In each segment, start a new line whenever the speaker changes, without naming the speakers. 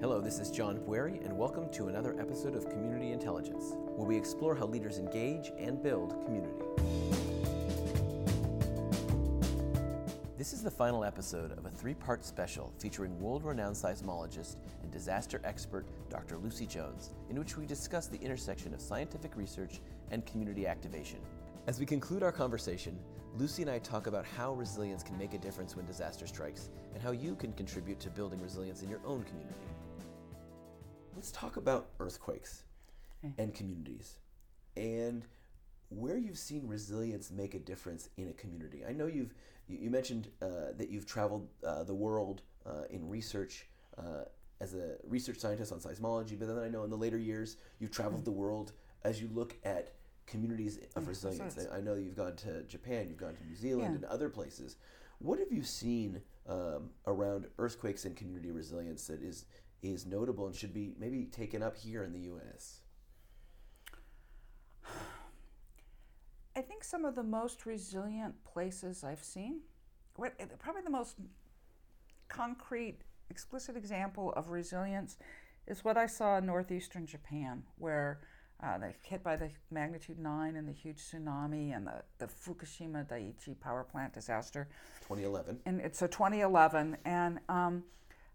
Hello, this is John Bwarie, and welcome to another episode of Community Intelligence, where we explore how leaders engage and build community. This is the final episode of a three part special featuring world renowned seismologist and disaster expert Dr. Lucy Jones, in which we discuss the intersection of scientific research and community activation. As we conclude our conversation, Lucy and I talk about how resilience can make a difference when disaster strikes and how you can contribute to building resilience in your own community. Let's talk about earthquakes and communities and where you've seen resilience make a difference in a community. I know you've you mentioned uh, that you've traveled uh, the world uh, in research uh, as a research scientist on seismology, but then I know in the later years you've traveled the world as you look at communities of resilience. I know you've gone to Japan, you've gone to New Zealand,
Yeah.
and other places. What have you seen um, around earthquakes and community resilience that is is notable and should be maybe taken up here in the U.S.?
I think some of the most resilient places I've seen, what- probably the most concrete, explicit example of resilience is what I saw in northeastern Japan, where uh, they hit by the magnitude 9 and the huge tsunami and the, the Fukushima Daiichi power plant disaster.
2011.
and it's a 2011 and um,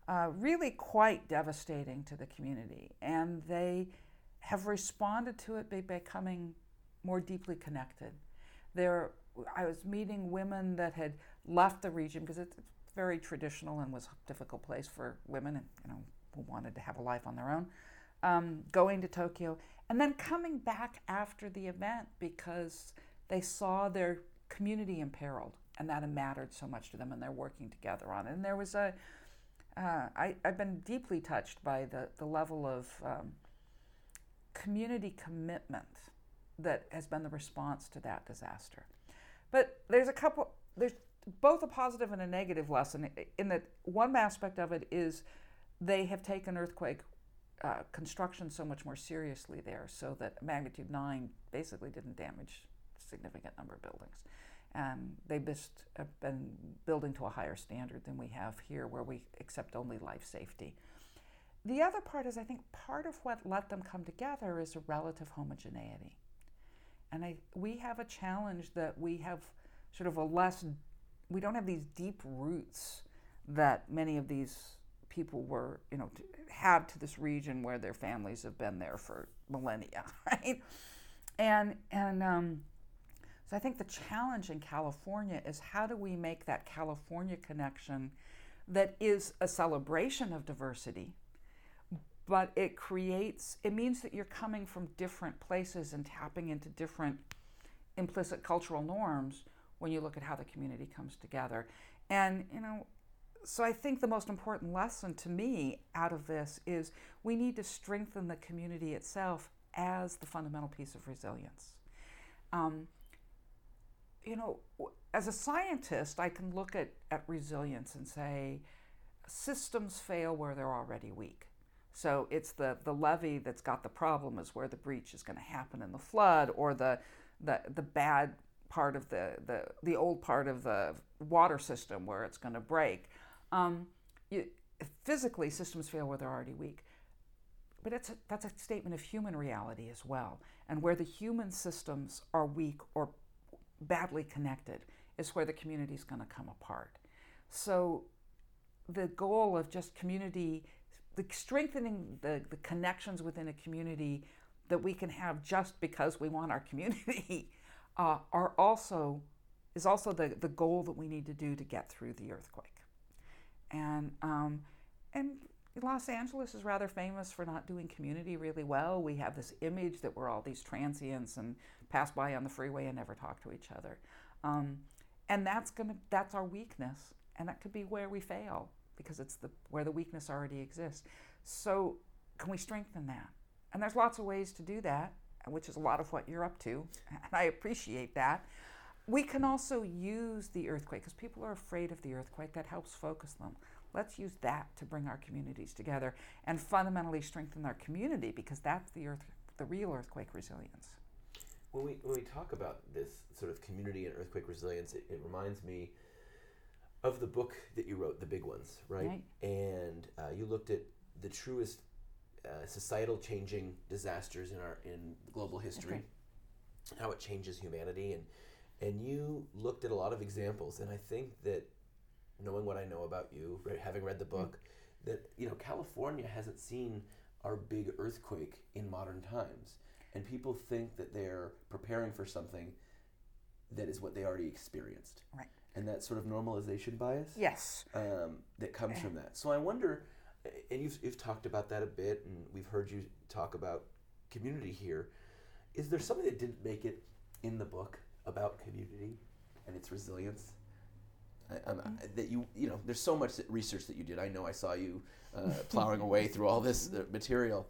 uh, really quite devastating to the community and they have responded to it by becoming more deeply connected there i was meeting women that had left the region because it's very traditional and was a difficult place for women and you know who wanted to have a life on their own um, going to Tokyo, and then coming back after the event because they saw their community imperiled, and that mattered so much to them, and they're working together on it. And there was a, uh, I, I've been deeply touched by the, the level of um, community commitment that has been the response to that disaster. But there's a couple, there's both a positive and a negative lesson in that one aspect of it is they have taken earthquake uh, construction so much more seriously there, so that magnitude 9 basically didn't damage a significant number of buildings. And they just have been building to a higher standard than we have here, where we accept only life safety. The other part is, I think, part of what let them come together is a relative homogeneity. And I, we have a challenge that we have sort of a less, we don't have these deep roots that many of these people were, you know, had to this region where their families have been there for millennia, right? And and um, so I think the challenge in California is how do we make that California connection that is a celebration of diversity, but it creates it means that you're coming from different places and tapping into different implicit cultural norms when you look at how the community comes together. And you know, so I think the most important lesson to me out of this is we need to strengthen the community itself as the fundamental piece of resilience. Um, you know, as a scientist, I can look at, at resilience and say systems fail where they're already weak. So it's the, the levee that's got the problem is where the breach is going to happen in the flood, or the, the, the bad part of the, the, the old part of the water system where it's going to break. Um, you, physically, systems fail where they're already weak. But it's a, that's a statement of human reality as well. And where the human systems are weak or badly connected is where the community is going to come apart. So the goal of just community, the strengthening the, the connections within a community that we can have just because we want our community uh, are also is also the, the goal that we need to do to get through the earthquake. And um, and Los Angeles is rather famous for not doing community really well. We have this image that we're all these transients and pass by on the freeway and never talk to each other. Um, and that's gonna that's our weakness, and that could be where we fail because it's the where the weakness already exists. So can we strengthen that? And there's lots of ways to do that, which is a lot of what you're up to, and I appreciate that. We can also use the earthquake because people are afraid of the earthquake. That helps focus them. Let's use that to bring our communities together and fundamentally strengthen our community because that's the earth, the real earthquake resilience.
When we when we talk about this sort of community and earthquake resilience, it, it reminds me of the book that you wrote, The Big Ones, right?
Right.
And uh, you looked at the truest uh, societal changing disasters in our in global history, okay. how it changes humanity, and and you looked at a lot of examples, and I think that knowing what I know about you, right, having read the book, mm. that you know California hasn't seen our big earthquake in modern times, and people think that they're preparing for something that is what they already experienced.
Right.
And that sort of normalization bias.
Yes.
Um, that comes from that. So I wonder, and you've, you've talked about that a bit, and we've heard you talk about community here. Is there something that didn't make it in the book about community and its resilience? Mm-hmm. that you you know there's so much research that you did. I know I saw you uh, plowing away through all this uh, material.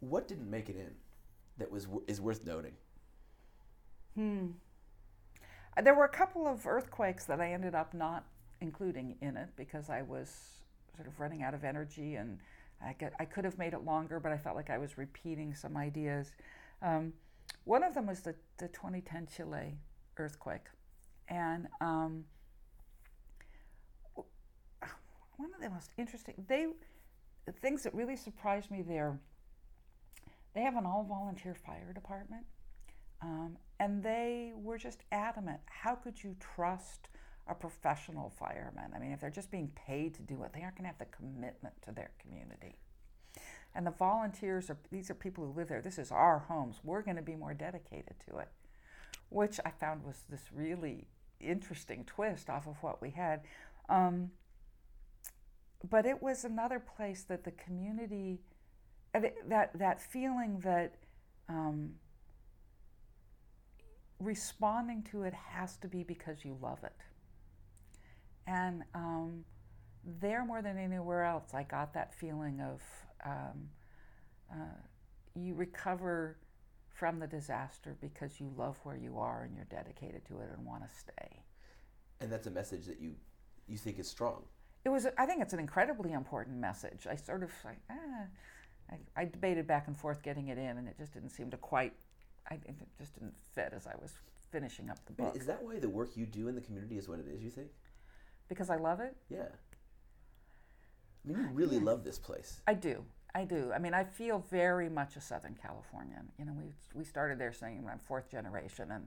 What didn't make it in that was is worth noting?
Hmm. Uh, there were a couple of earthquakes that I ended up not including in it because I was sort of running out of energy and I, get, I could have made it longer, but I felt like I was repeating some ideas. Um, one of them was the, the 2010 Chile earthquake. And um, one of the most interesting, they, the things that really surprised me there, they have an all volunteer fire department. Um, and they were just adamant. How could you trust a professional fireman? I mean, if they're just being paid to do it, they aren't going to have the commitment to their community. And the volunteers are these are people who live there. This is our homes. We're going to be more dedicated to it, which I found was this really interesting twist off of what we had. Um, but it was another place that the community, that that feeling that um, responding to it has to be because you love it. And um, there, more than anywhere else, I got that feeling of um, uh, you recover from the disaster because you love where you are and you're dedicated to it and want to stay.
And that's a message that you you think is strong.
It was. I think it's an incredibly important message. I sort of like, ah, I, I debated back and forth getting it in, and it just didn't seem to quite I, it just didn't fit as I was finishing up the book.
Is that why the work you do in the community is what it is? You think?
Because I love it.
Yeah. I mean, you really yeah. love this place.
I do. I do. I mean, I feel very much a Southern Californian. You know, we we started there saying I'm fourth generation, and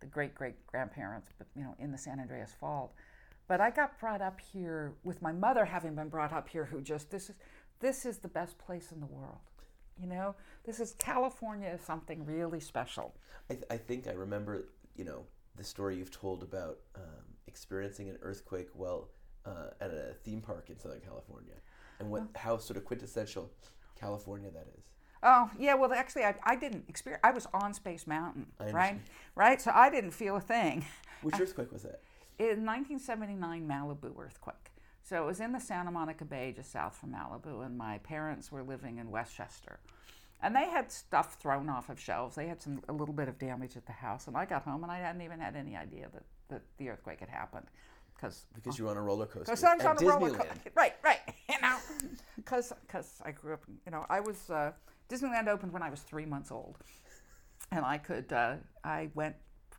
the great great grandparents, but you know, in the San Andreas Fault. But I got brought up here with my mother having been brought up here, who just this is this is the best place in the world. You know, this is California is something really special.
I, th- I think I remember, you know, the story you've told about um, experiencing an earthquake while uh, at a theme park in Southern California, and what oh. how sort of quintessential California that is.
Oh yeah, well actually I, I didn't experience. I was on Space Mountain, right? Right, so I didn't feel a thing.
Which earthquake was that?
In 1979 Malibu earthquake. So it was in the Santa Monica Bay, just south from Malibu, and my parents were living in Westchester. And they had stuff thrown off of shelves. They had some a little bit of damage at the house, and I got home and I hadn't even had any idea that, that the earthquake had happened, because
because you were on a roller coaster.
Because I was on a roller coaster. Right, right. You know, because because I grew up. You know, I was uh, Disneyland opened when I was three months old, and I could uh, I went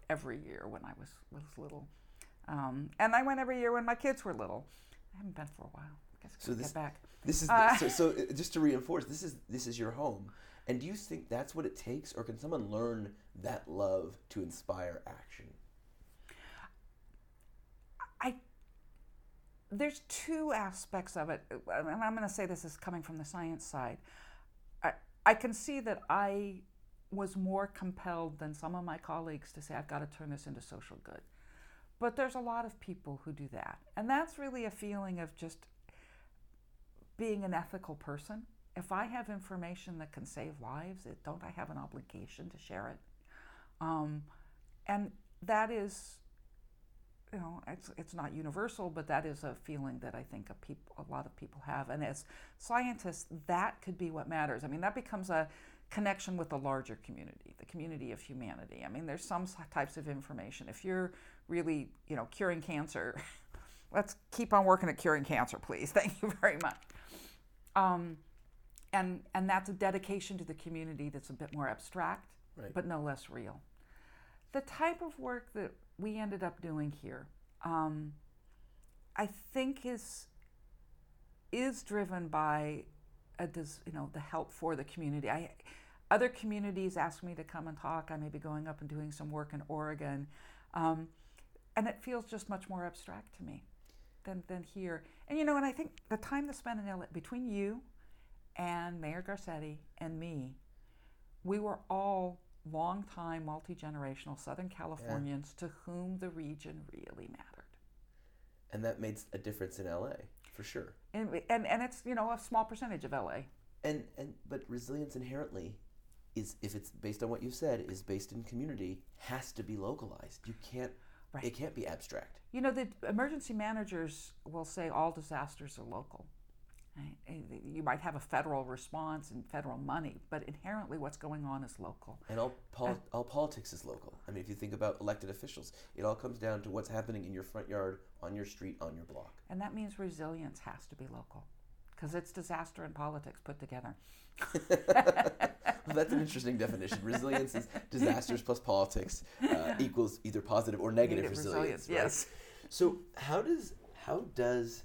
every year when I was was little, um, and I went every year when my kids were little. I haven't been for a while. I guess I so this, get back.
This is uh, so, so. Uh, just to reinforce, this is this is your home, and do you think that's what it takes, or can someone learn that love to inspire action?
I there's two aspects of it, and I'm going to say this is coming from the science side. I I can see that I was more compelled than some of my colleagues to say I've got to turn this into social good. But there's a lot of people who do that. And that's really a feeling of just being an ethical person. If I have information that can save lives, it, don't I have an obligation to share it? Um, and that is, you know, it's, it's not universal, but that is a feeling that I think a, peop- a lot of people have. And as scientists, that could be what matters. I mean, that becomes a connection with the larger community, the community of humanity. I mean, there's some types of information. If you're really, you know, curing cancer. Let's keep on working at curing cancer, please. Thank you very much. Um, and and that's a dedication to the community that's a bit more abstract, right. but no less real. The type of work that we ended up doing here, um, I think, is is driven by a des- you know the help for the community. I other communities ask me to come and talk. I may be going up and doing some work in Oregon, um, and it feels just much more abstract to me than than here. And you know, and I think the time to spend in LA between you and Mayor Garcetti and me, we were all longtime multi generational Southern Californians to whom the region really mattered.
And that made a difference in LA, for sure.
And, and, and it's, you know, a small percentage of LA.
And, and but resilience inherently is if it's based on what you said is based in community has to be localized. You can't
Right.
it can't be abstract.
You know, the emergency managers will say all disasters are local. Right? You might have a federal response and federal money, but inherently what's going on is local.
And all pol- uh, all politics is local. I mean, if you think about elected officials, it all comes down to what's happening in your front yard, on your street, on your block.
And that means resilience has to be local because it's disaster and politics put together.
well, that's an interesting definition. Resilience is disasters plus politics uh, equals either positive or negative,
Negative
resilience.
resilience,
right?
yes.
So how does how does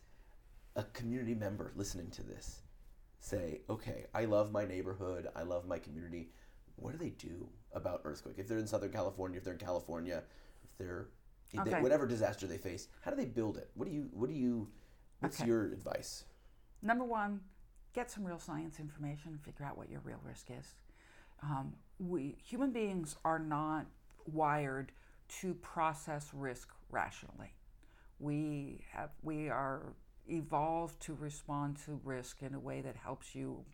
a community member listening to this say, okay, I love my neighborhood, I love my community. What do they do about earthquake? If they're in Southern California, if they're in California, if they're if they- whatever disaster they face, how do they build it? What do you what do you what's
Okay.
your advice?
Number one, get some real science information, figure out what your real risk is. Um, we human beings are not wired to process risk rationally. We have we are evolved to respond to risk in a way that helps you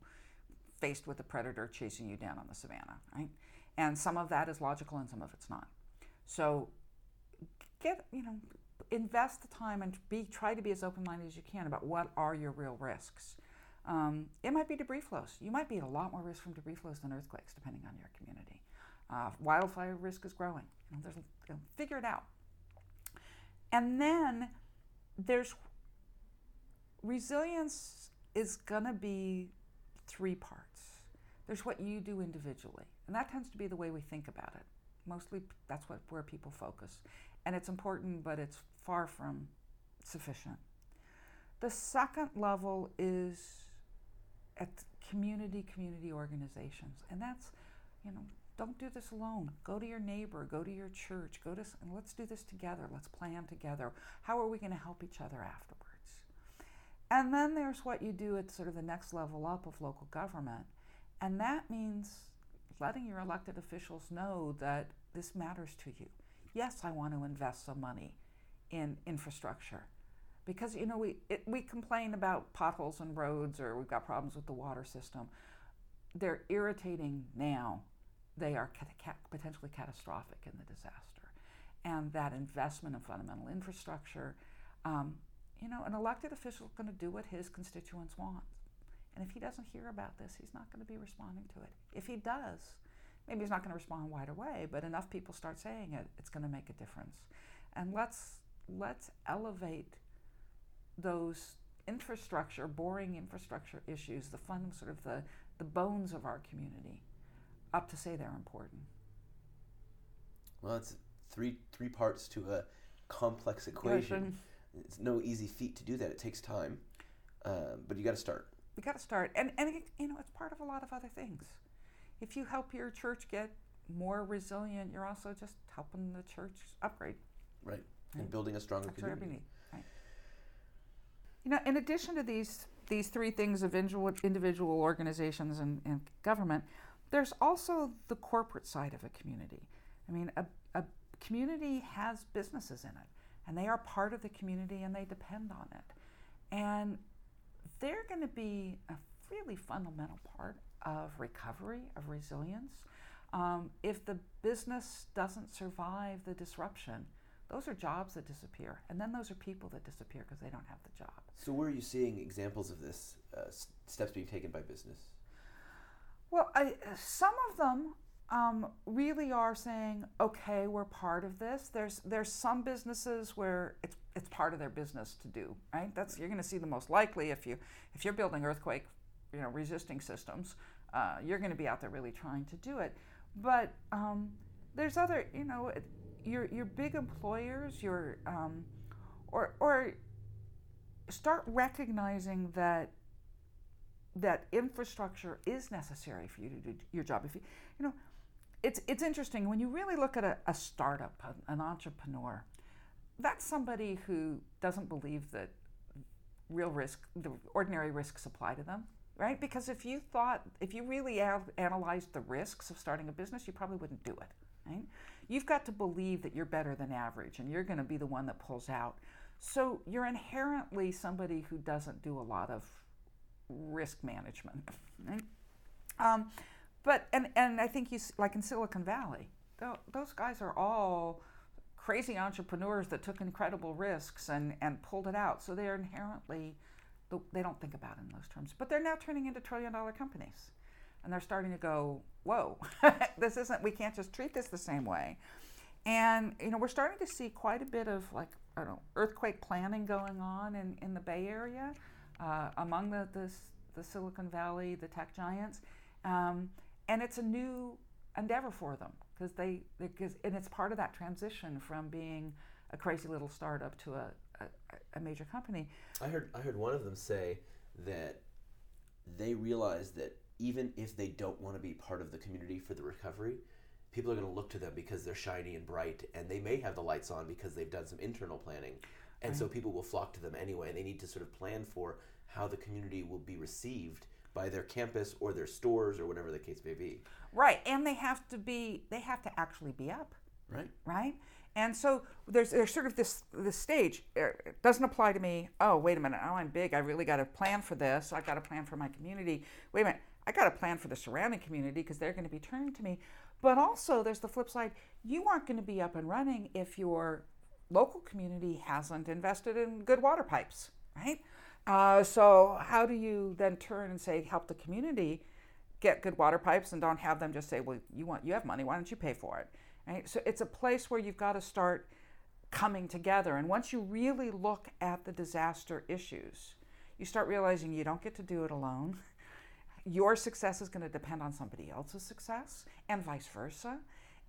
faced with a predator chasing you down on the savannah, right? And some of that is logical and some of it's not. So get, you know, invest the time and be try to be as open-minded as you can about what are your real risks. Um, it might be debris flows. You might be at a lot more risk from debris flows than earthquakes, depending on your community. Uh, wildfire risk is growing. You know, you know, figure it out. And then there's resilience is going to be three parts. There's what you do individually, and that tends to be the way we think about it. Mostly, that's what where people focus, and it's important, but it's far from sufficient. The second level is at community community organizations, and that's you know don't do this alone. Go to your neighbor, go to your church, go to and let's do this together. Let's plan together. How are we going to help each other afterwards? And then there's what you do at sort of the next level up of local government. And that means letting your elected officials know that this matters to you. Yes, I want to invest some money in infrastructure. Because, you know, we, it, we complain about potholes and roads or we've got problems with the water system. They're irritating now. They are cat- potentially catastrophic in the disaster. And that investment in fundamental infrastructure, um, you know, an elected official is going to do what his constituents want. And if he doesn't hear about this, he's not going to be responding to it. If he does, maybe he's not going to respond right away, but enough people start saying it, it's going to make a difference. And let's let's elevate those infrastructure, boring infrastructure issues, the fun sort of the, the bones of our community, up to say they're important.
Well, it's three three parts to a complex equation. It's no easy feat to do that. It takes time, um, but you got to start.
We got to start, and and it, you know it's part of a lot of other things. If you help your church get more resilient, you're also just helping the church upgrade.
Right. And
Right.
building a stronger
That's
community.
Right. You know, in addition to these these three things of individual, individual organizations and, and government, there's also the corporate side of a community. I mean, a, a community has businesses in it, and they are part of the community and they depend on it. And they're going to be a really fundamental part of recovery, of resilience. Um, if the business doesn't survive the disruption, those are jobs that disappear. And then those are people that disappear because they don't have the job.
So, where are you seeing examples of this uh, steps being taken by business?
Well, I, some of them um, really are saying, "Okay, we're part of this." There's there's some businesses where it's it's part of their business to do right. That's you're going to see the most likely if you if you're building earthquake, you know, resisting systems. Uh, you're going to be out there really trying to do it. But um, there's other, you know, your your big employers, your um, or or start recognizing that
that infrastructure is necessary for you to do your job. If you, you know, it's it's interesting when you really look at a, a startup, an entrepreneur. That's somebody who doesn't believe that real risk, the ordinary risks apply to them, right? Because if you thought, if you really analyzed the risks of starting a business, you probably wouldn't do it, right? You've got to believe that you're better than average and you're going to be the one that pulls out. So you're inherently somebody who doesn't do a lot of risk management, right? Um, but and and I think you like in Silicon Valley, those guys are all crazy entrepreneurs that took incredible risks and, and pulled it out. So they're inherently, they don't think about it in those terms. But they're now turning into trillion dollar companies. And they're starting to go, whoa, this isn't, we can't just treat this the same way. And, you know, we're starting to see quite a bit of like, I don't know, earthquake planning going on in, in the Bay Area uh, among the, the, the, Silicon Valley, the tech giants. Um, and it's a new endeavor for them because they because and it's part of that transition from being a crazy little startup to a, a, a major company.
I heard I heard one of them say that they realize that even if they don't want to be part of the community for the recovery, people are going to look to them because they're shiny and bright, and they may have the lights on because they've done some internal planning, and right. so people will flock to them anyway. And they need to sort of plan for how the community will be received by their campus or their stores or whatever the case may be.
Right, and they have to be they have to actually be up.
Right.
Right. And so there's there's sort of this this stage. It doesn't apply to me. Oh, wait a minute. Oh, I'm big. I really got to plan for this. I've got to plan for my community. Wait a minute. I got to plan for the surrounding community because they're going to be turning to me. But also, there's the flip side. You aren't going to be up and running if your local community hasn't invested in good water pipes, right? Uh, so how do you then turn and say help the community get good water pipes and don't have them just say, well, you want you have money, why don't you pay for it? Right? So it's a place where you've got to start coming together. And once you really look at the disaster issues, you start realizing you don't get to do it alone. Your success is going to depend on somebody else's success, and vice versa.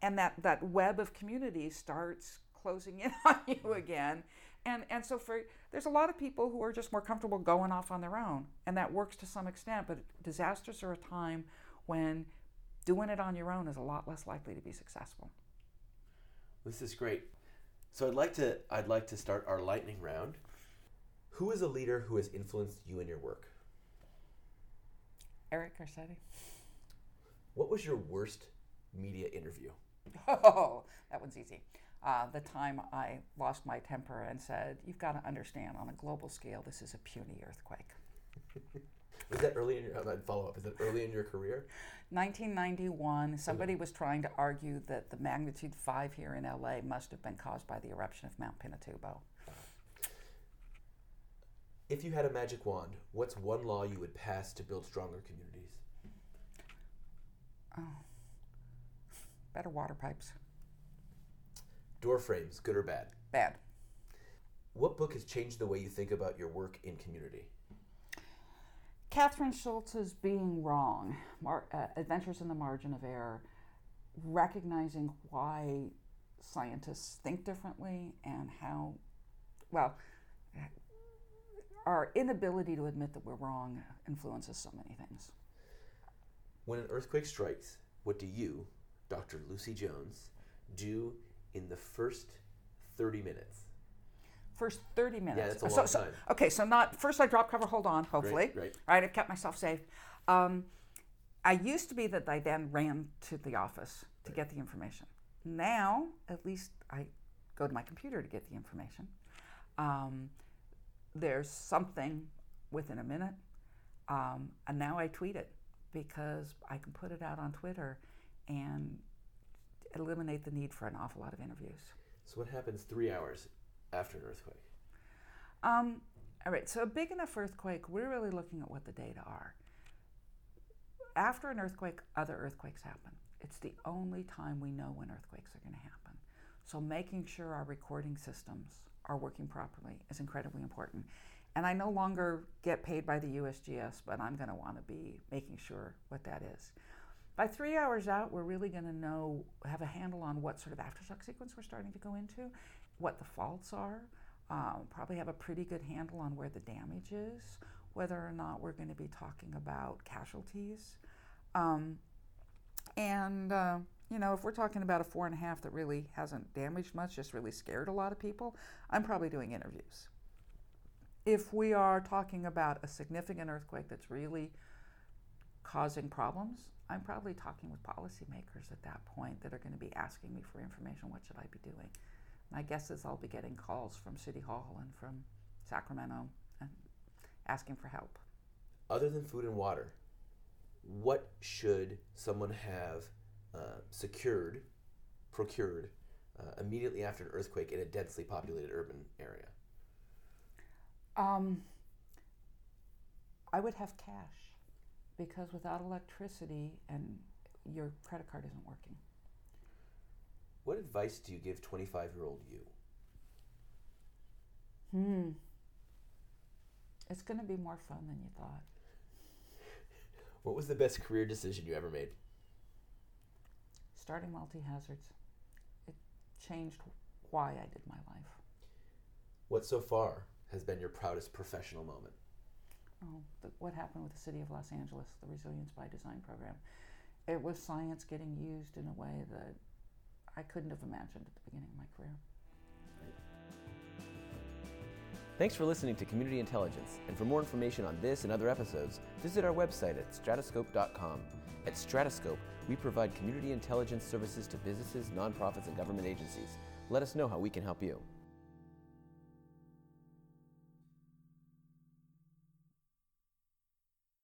And that, that web of community starts closing in on you again. And, and so for there's a lot of people who are just more comfortable going off on their own, and that works to some extent. But disasters are a time when doing it on your own is a lot less likely to be successful.
This is great. So I'd like to I'd like to start our lightning round. Who is a leader who has influenced you in your work?
Eric Garcetti.
What was your worst media interview?
Oh, that one's easy uh, the time I lost my temper and said, You've got to understand, on a global scale, this is a puny earthquake.
Was that early in your follow up? Is that early in your career?
1991. Mm-hmm. Somebody was trying to argue that the magnitude five here in LA must have been caused by the eruption of Mount Pinatubo.
If you had a magic wand, what's one law you would pass to build stronger communities?
Oh, better water pipes.
Door frames, good or bad?
Bad.
What book has changed the way you think about your work in community?
Kathryn Schulz's Being Wrong, Mar- uh, Adventures in the Margin of Error, recognizing why scientists think differently and how, well, our inability to admit that we're wrong influences so many things.
When an earthquake strikes, what do you, Dr. Lucy Jones, do in the first 30 minutes.
First 30 minutes.
Yeah, that's a long
so,
time.
So, okay, so not first I drop cover, hold on, hopefully.
Right, right.
right I've kept myself safe. Um, I used to be that I then ran to the office to right. get the information. Now, at least I go to my computer to get the information. Um, there's something within a minute, um, and now I tweet it because I can put it out on Twitter and eliminate the need for an awful lot of interviews.
So, what happens three hours after an earthquake?
Um, all right, so a big enough earthquake, we're really looking at what the data are. After an earthquake, other earthquakes happen. It's the only time we know when earthquakes are going to happen. So, making sure our recording systems are working properly is incredibly important. And I no longer get paid by the USGS, but I'm going to want to be making sure what that is. By three hours out, we're really going to know, have a handle on what sort of aftershock sequence we're starting to go into, what the faults are, um, probably have a pretty good handle on where the damage is,
whether or not we're going to be talking about casualties. Um, and, uh, you know, if we're talking about a four and a half that really hasn't damaged much, just really scared a lot of people, I'm probably doing interviews. If we are talking about a significant earthquake that's really causing problems, I'm probably talking with policymakers at that point that are going to be asking me for information. What should I be doing? My guess is I'll be getting calls from City Hall and from Sacramento and asking for help.
Other than food and water, what should someone have uh, secured, procured uh, immediately after an earthquake in a densely populated urban area?
Um, I would have cash because without electricity and your credit card isn't working.
What advice do you give 25 year old you?
Hmm. It's going to be more fun than you thought.
What was the best career decision you ever made?
Starting multi hazards. It changed why I did my life.
What so far has been your proudest professional moment?
Oh, the, what happened with the City of Los Angeles, the Resilience by Design program. It was science getting used in a way that I couldn't have imagined at the beginning of my career.
Thanks for listening to Community Intelligence. And for more information on this and other episodes, visit our website at stratiscope.com. At Stratiscope, we provide community intelligence services to businesses, nonprofits, and government agencies. Let us know how we can help you.